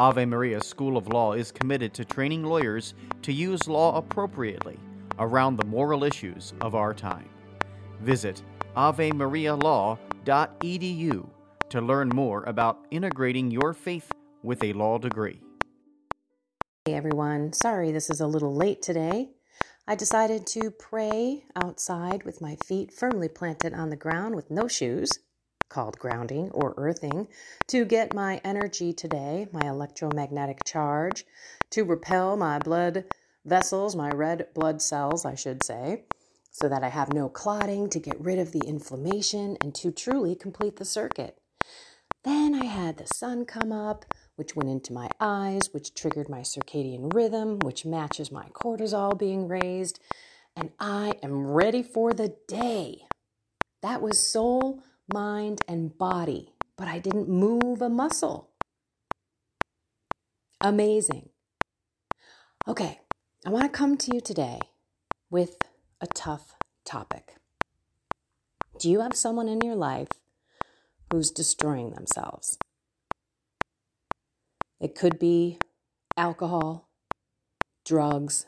Ave Maria School of Law is committed to training lawyers to use law appropriately around the moral issues of our time. Visit avemarialaw.edu to learn more about integrating your faith with a law degree. Hey everyone, sorry this is a little late today. I decided to pray outside with my feet firmly planted on the ground with no shoes, called grounding or earthing, to get my energy today, my electromagnetic charge, to repel my blood vessels, my red blood cells, I should say, so that I have no clotting, to get rid of the inflammation, and to truly complete the circuit. Then I had the sun come up, which went into my eyes, which triggered my circadian rhythm, which matches my cortisol being raised, and I am ready for the day. That was soul, mind, and body, but I didn't move a muscle. Amazing. Okay, I want to come to you today with a tough topic. Do you have someone in your life who's destroying themselves? It could be alcohol, drugs,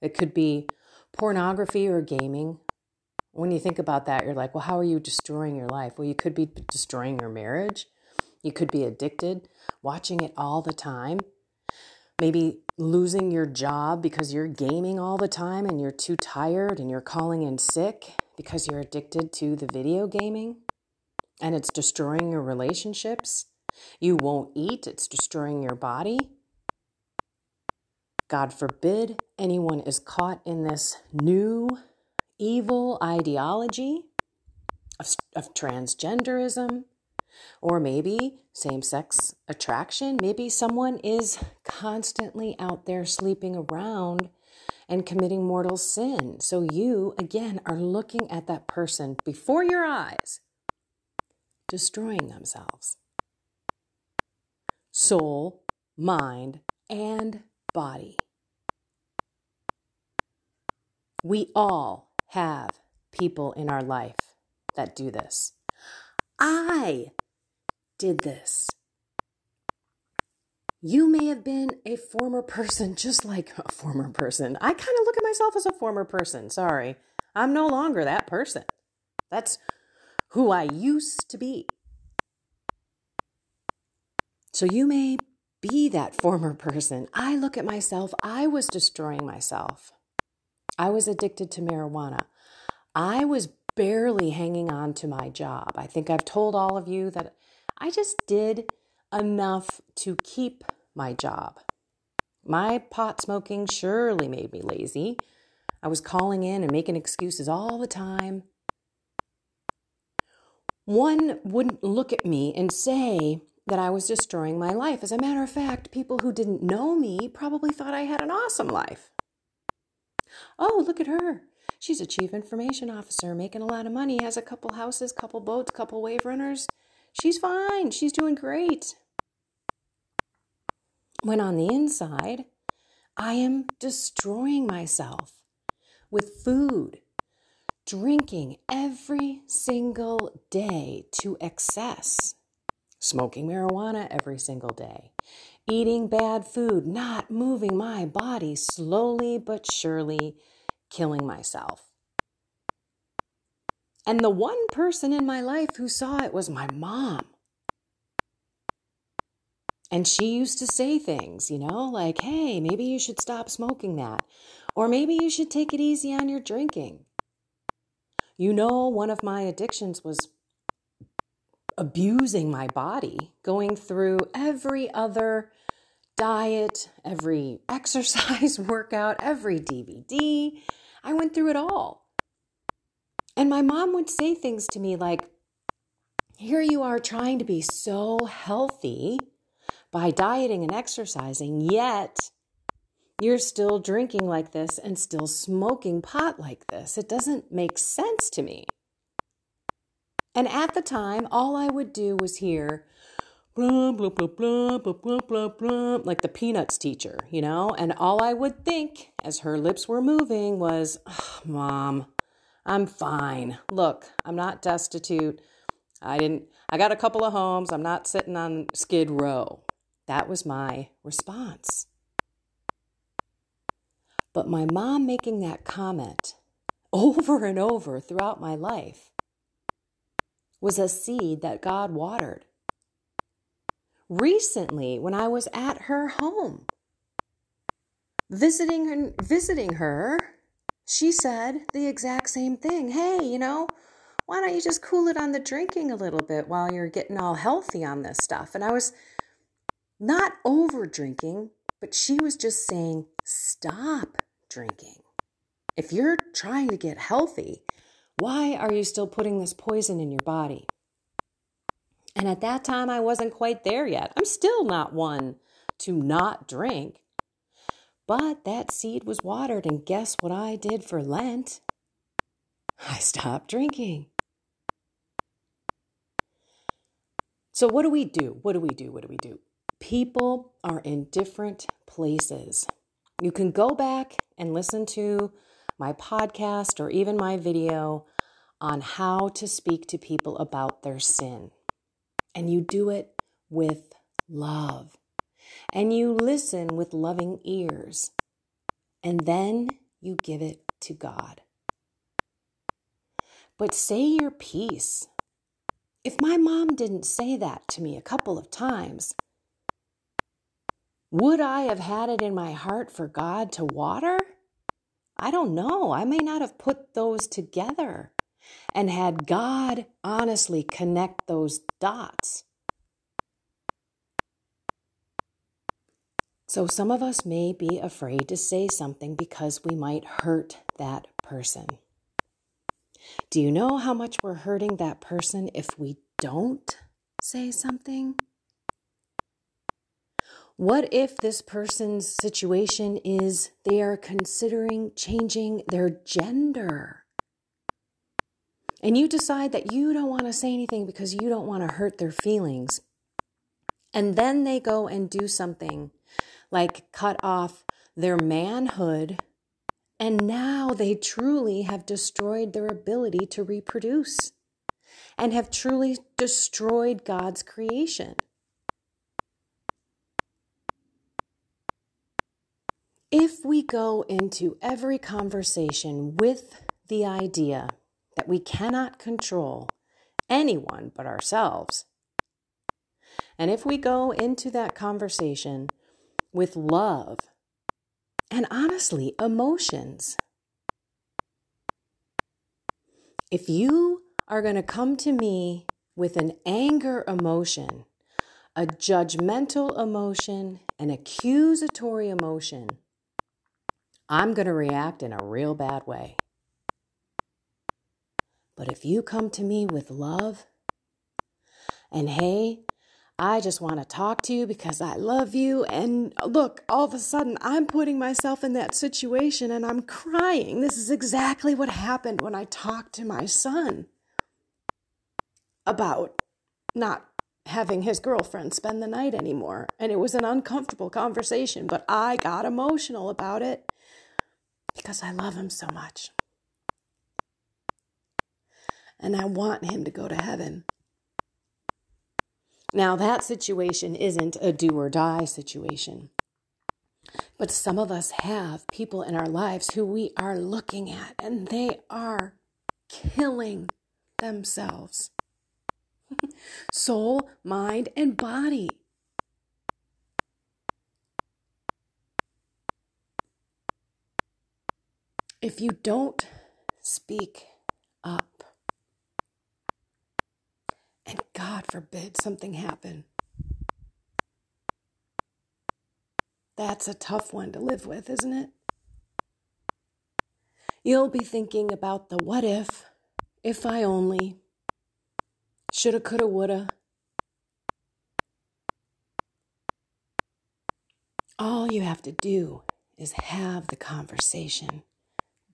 it could be pornography or gaming. When you think about that, you're like, well, how are you destroying your life? Well, you could be destroying your marriage. You could be addicted, watching it all the time. Maybe losing your job because you're gaming all the time and you're too tired and you're calling in sick because you're addicted to the video gaming and it's destroying your relationships. You won't eat, it's destroying your body. God forbid anyone is caught in this new evil ideology of, of transgenderism or maybe same sex attraction. Maybe someone is constantly out there sleeping around and committing mortal sin. So you, again, are looking at that person before your eyes, destroying themselves. Soul, mind, and body. We all have people in our life that do this. I did this. You may have been a former person, just like a former person. I kind of look at myself as a former person. Sorry. I'm no longer that person. That's who I used to be. So you may be that former person. I look at myself, I was destroying myself. I was addicted to marijuana. I was barely hanging on to my job. I think I've told all of you that I just did enough to keep my job. My pot smoking surely made me lazy. I was calling in and making excuses all the time. One wouldn't look at me and say that I was destroying my life. As a matter of fact, people who didn't know me probably thought I had an awesome life. Oh, look at her. She's a chief information officer, making a lot of money, has a couple houses, couple boats, couple wave runners. She's fine. She's doing great. When on the inside, I am destroying myself with food, drinking every single day to excess, smoking marijuana every single day, eating bad food, not moving my body, slowly but surely killing myself. And the one person in my life who saw it was my mom. And she used to say things, you know, like, hey, maybe you should stop smoking that. Or maybe you should take it easy on your drinking. You know, one of my addictions was abusing my body, going through every other diet, every exercise workout, every DVD. I went through it all. And my mom would say things to me like, Here you are trying to be so healthy by dieting and exercising, yet you're still drinking like this and still smoking pot like this. It doesn't make sense to me. And at the time, all I would do was hear blah, blah, blah, blah, blah, blah, blah, blah, like the Peanuts teacher, you know? And all I would think as her lips were moving was, oh, Mom, I'm fine. Look, I'm not destitute. I didn't, I got a couple of homes. I'm not sitting on Skid Row. That was my response. But my mom making that comment over and over throughout my life was a seed that God watered. Recently, when I was at her home, visiting her, visiting her, she said the exact same thing. Hey, you know, why don't you just cool it on the drinking a little bit while you're getting all healthy on this stuff? And I was not over drinking, but she was just saying, stop drinking. If you're trying to get healthy, why are you still putting this poison in your body? And at that time, I wasn't quite there yet. I'm still not one to not drink. But that seed was watered, and guess what I did for Lent? I stopped drinking. So, what do we do? What do we do? What do we do? People are in different places. You can go back and listen to my podcast or even my video on how to speak to people about their sin. And you do it with love. And you listen with loving ears. And then you give it to God. But say your piece. If my mom didn't say that to me a couple of times, would I have had it in my heart for God to water? I don't know. I may not have put those together and had God honestly connect those dots. So, some of us may be afraid to say something because we might hurt that person. Do you know how much we're hurting that person if we don't say something? What if this person's situation is they are considering changing their gender? And you decide that you don't want to say anything because you don't want to hurt their feelings. And then they go and do something like cut off their manhood. And now they truly have destroyed their ability to reproduce and have truly destroyed God's creation. If we go into every conversation with the idea that we cannot control anyone but ourselves, and if we go into that conversation with love and honestly emotions, if you are going to come to me with an anger emotion, a judgmental emotion, an accusatory emotion, I'm going to react in a real bad way. But if you come to me with love, and hey, I just want to talk to you because I love you. And look, all of a sudden, I'm putting myself in that situation and I'm crying. This is exactly what happened when I talked to my son about not having his girlfriend spend the night anymore. And it was an uncomfortable conversation, but I got emotional about it because I love him so much. And I want him to go to heaven. Now, that situation isn't a do or die situation. But some of us have people in our lives who we are looking at and they are killing themselves soul, mind, and body. if you don't speak up, and God forbid something happen, that's a tough one to live with, isn't it? You'll be thinking about the what if, if I only, shoulda, coulda, woulda. All you have to do is have the conversation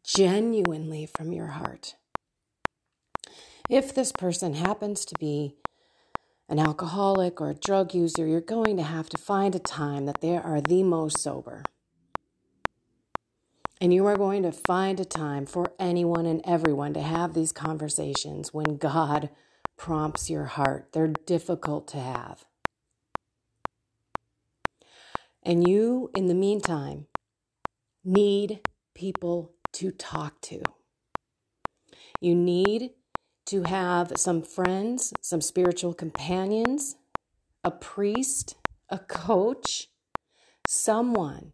genuinely from your heart. If this person happens to be an alcoholic or a drug user, you're going to have to find a time that they are the most sober. And you are going to find a time for anyone and everyone to have these conversations when God prompts your heart. They're difficult to have. And you, in the meantime, need people to talk to. You need to have some friends, some spiritual companions, a priest, a coach, someone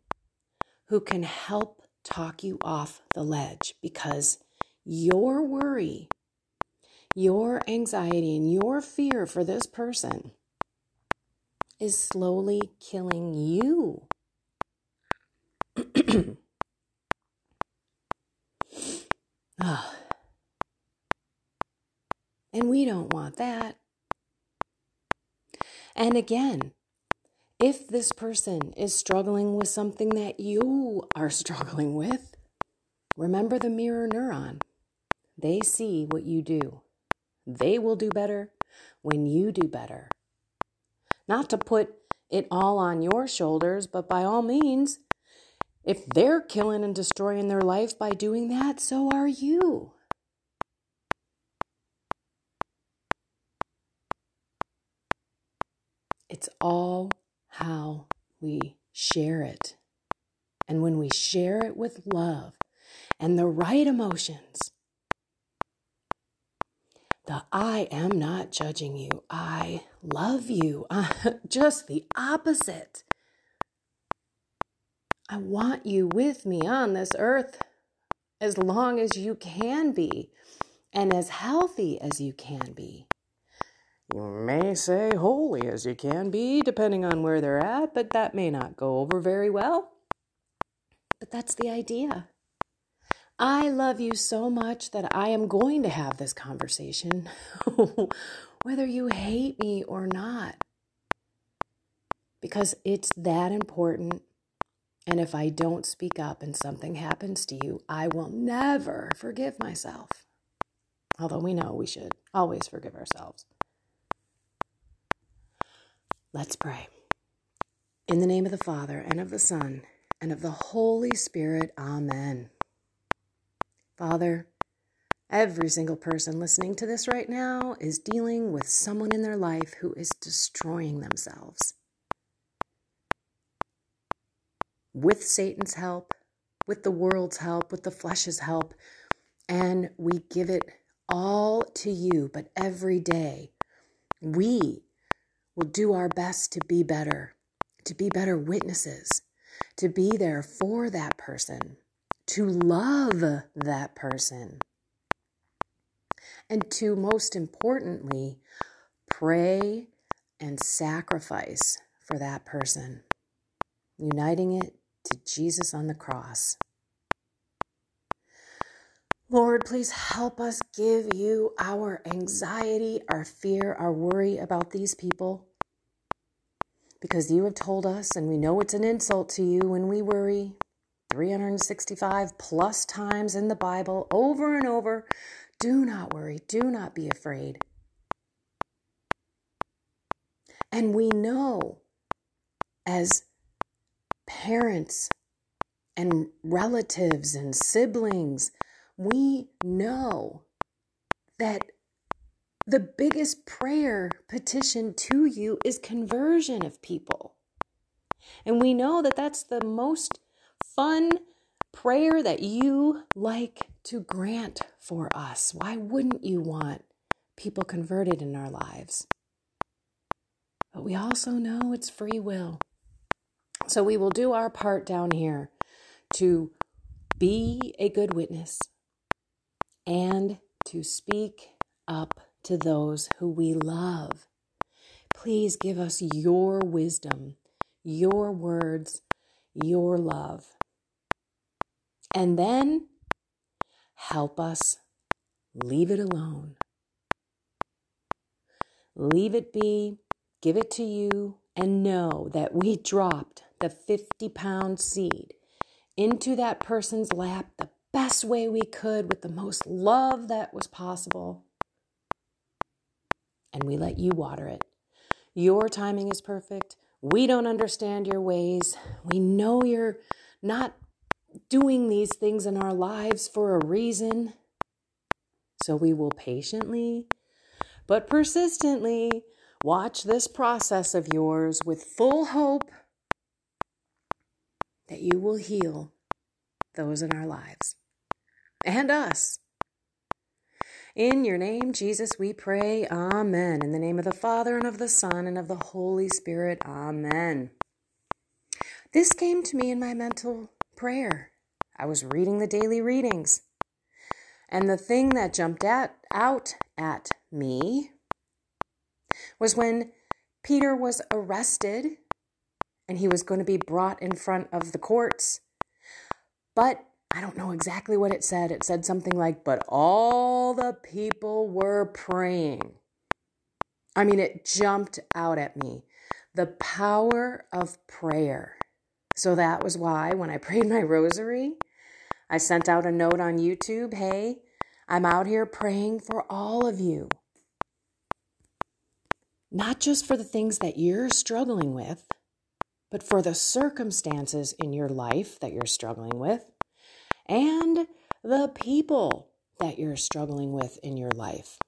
who can help talk you off the ledge because your worry, your anxiety, and your fear for this person is slowly killing you. oh. And we don't want that. And again, if this person is struggling with something that you are struggling with, remember the mirror neuron. They see what you do. They will do better when you do better. Not to put it all on your shoulders, but by all means, if they're killing and destroying their life by doing that, so are you. It's all how we share it. And when we share it with love and the right emotions, the I am not judging you, I love you, just the opposite. I want you with me on this earth as long as you can be and as healthy as you can be. You may say holy as you can be, depending on where they're at, but that may not go over very well. But that's the idea. I love you so much that I am going to have this conversation, whether you hate me or not, because it's that important. And if I don't speak up and something happens to you, I will never forgive myself. Although we know we should always forgive ourselves. Let's pray. In the name of the Father, and of the Son, and of the Holy Spirit, Amen. Father, every single person listening to this right now is dealing with someone in their life who is destroying themselves. With Satan's help, with the world's help, with the flesh's help, and we give it all to you, but every day we will do our best to be better, to be better witnesses, to be there for that person, to love that person, and to most importantly, pray and sacrifice for that person, uniting it to Jesus on the cross. Lord, please help us give you our anxiety, our fear, our worry about these people. Because you have told us, and we know it's an insult to you when we worry 365 plus times in the Bible, over and over. Do not worry, do not be afraid. And we know as parents and relatives and siblings we know that the biggest prayer petition to you is conversion of people. And we know that that's the most fun prayer that you like to grant for us. Why wouldn't you want people converted in our lives? But we also know it's free will. So we will do our part down here to be a good witness, and to speak up to those who we love Please give us your wisdom, your words, your love. And then help us leave it alone. Leave it be, give it to you, and know that we dropped the 50 pound seed into that person's lap the best way we could with the most love that was possible. And we let you water it. Your timing is perfect. We don't understand your ways. We know you're not doing these things in our lives for a reason. So we will patiently but persistently watch this process of yours with full hope that you will heal those in our lives and us. In your name, Jesus, we pray. Amen. In the name of the Father, and of the Son, and of the Holy Spirit. Amen. This came to me in my mental prayer. I was reading the daily readings. And the thing that jumped at, out at me was when Peter was arrested and he was going to be brought in front of the courts. But I don't know exactly what it said. It said something like, but all the people were praying. I mean, it jumped out at me. The power of prayer. So that was why when I prayed my rosary, I sent out a note on YouTube hey, I'm out here praying for all of you. Not just for the things that you're struggling with, but for the circumstances in your life that you're struggling with and the people that you're struggling with in your life.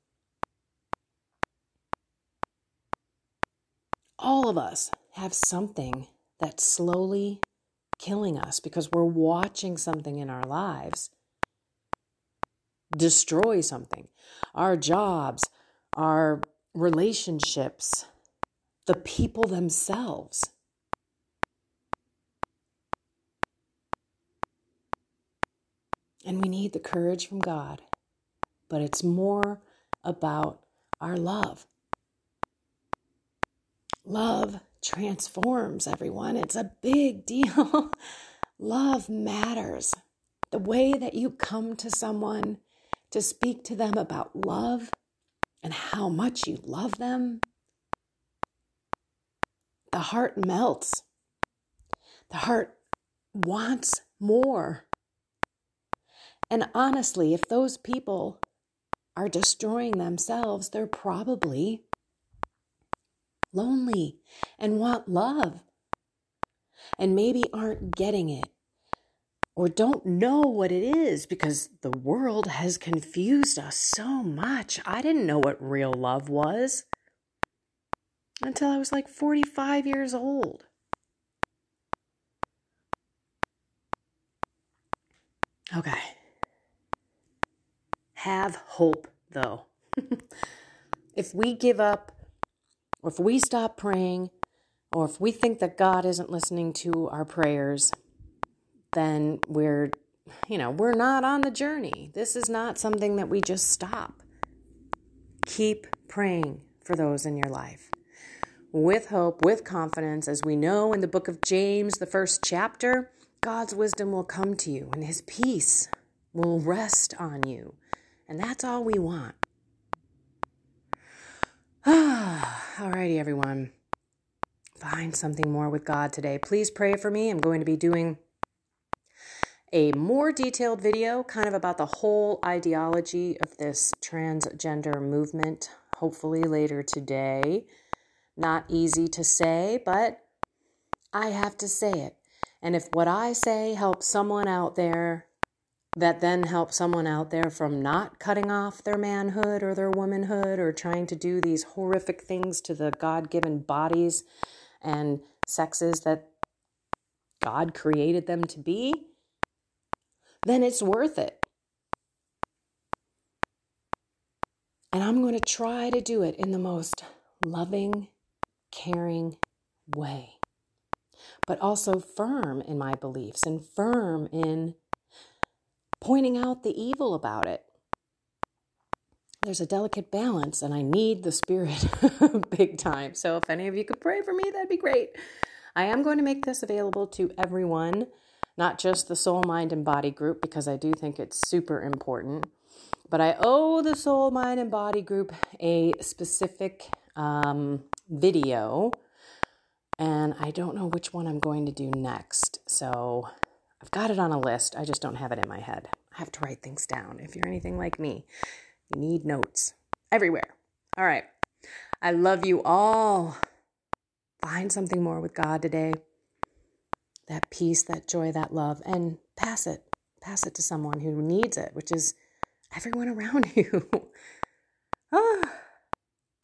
All of us have something that's slowly killing us because we're watching something in our lives destroy something our jobs, our relationships, the people themselves. And we need the courage from God. But it's more about our love. Love transforms everyone. It's a big deal. love matters. The way that you come to someone to speak to them about love and how much you love them, the heart melts. The heart wants more. And honestly, if those people are destroying themselves, they're probably lonely and want love and maybe aren't getting it or don't know what it is because the world has confused us so much. I didn't know what real love was until I was like 45 years old. Okay. Have hope, though. if we give up, or if we stop praying, or if we think that God isn't listening to our prayers, then we're, you know, we're not on the journey. This is not something that we just stop. Keep praying for those in your life with hope, with confidence. As we know in the book of James, the first chapter, God's wisdom will come to you and his peace will rest on you. And that's all we want. Alrighty, everyone. Find something more with God today. Please pray for me. I'm going to be doing a more detailed video kind of about the whole ideology of this transgender movement, hopefully later today. Not easy to say, but I have to say it. And if what I say helps someone out there, that then helps someone out there from not cutting off their manhood or their womanhood or trying to do these horrific things to the God given bodies and sexes that God created them to be, then it's worth it. And I'm going to try to do it in the most loving, caring way, but also firm in my beliefs and firm in pointing out the evil about it. there's a delicate balance, and I need the spirit big time. So if any of you could pray for me, that'd be great. I am going to make this available to everyone, not just the soul, mind, and body group, because I do think it's super important. But I owe the soul, mind, and body group a specific um, video, and I don't know which one I'm going to do next. So I've got it on a list. I just don't have it in my head. I have to write things down. If you're anything like me, you need notes everywhere. All right. I love you all. Find something more with God today. That peace, that joy, that love, and pass it. Pass it to someone who needs it, which is everyone around you. ah.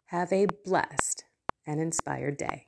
Have a blessed and inspired day.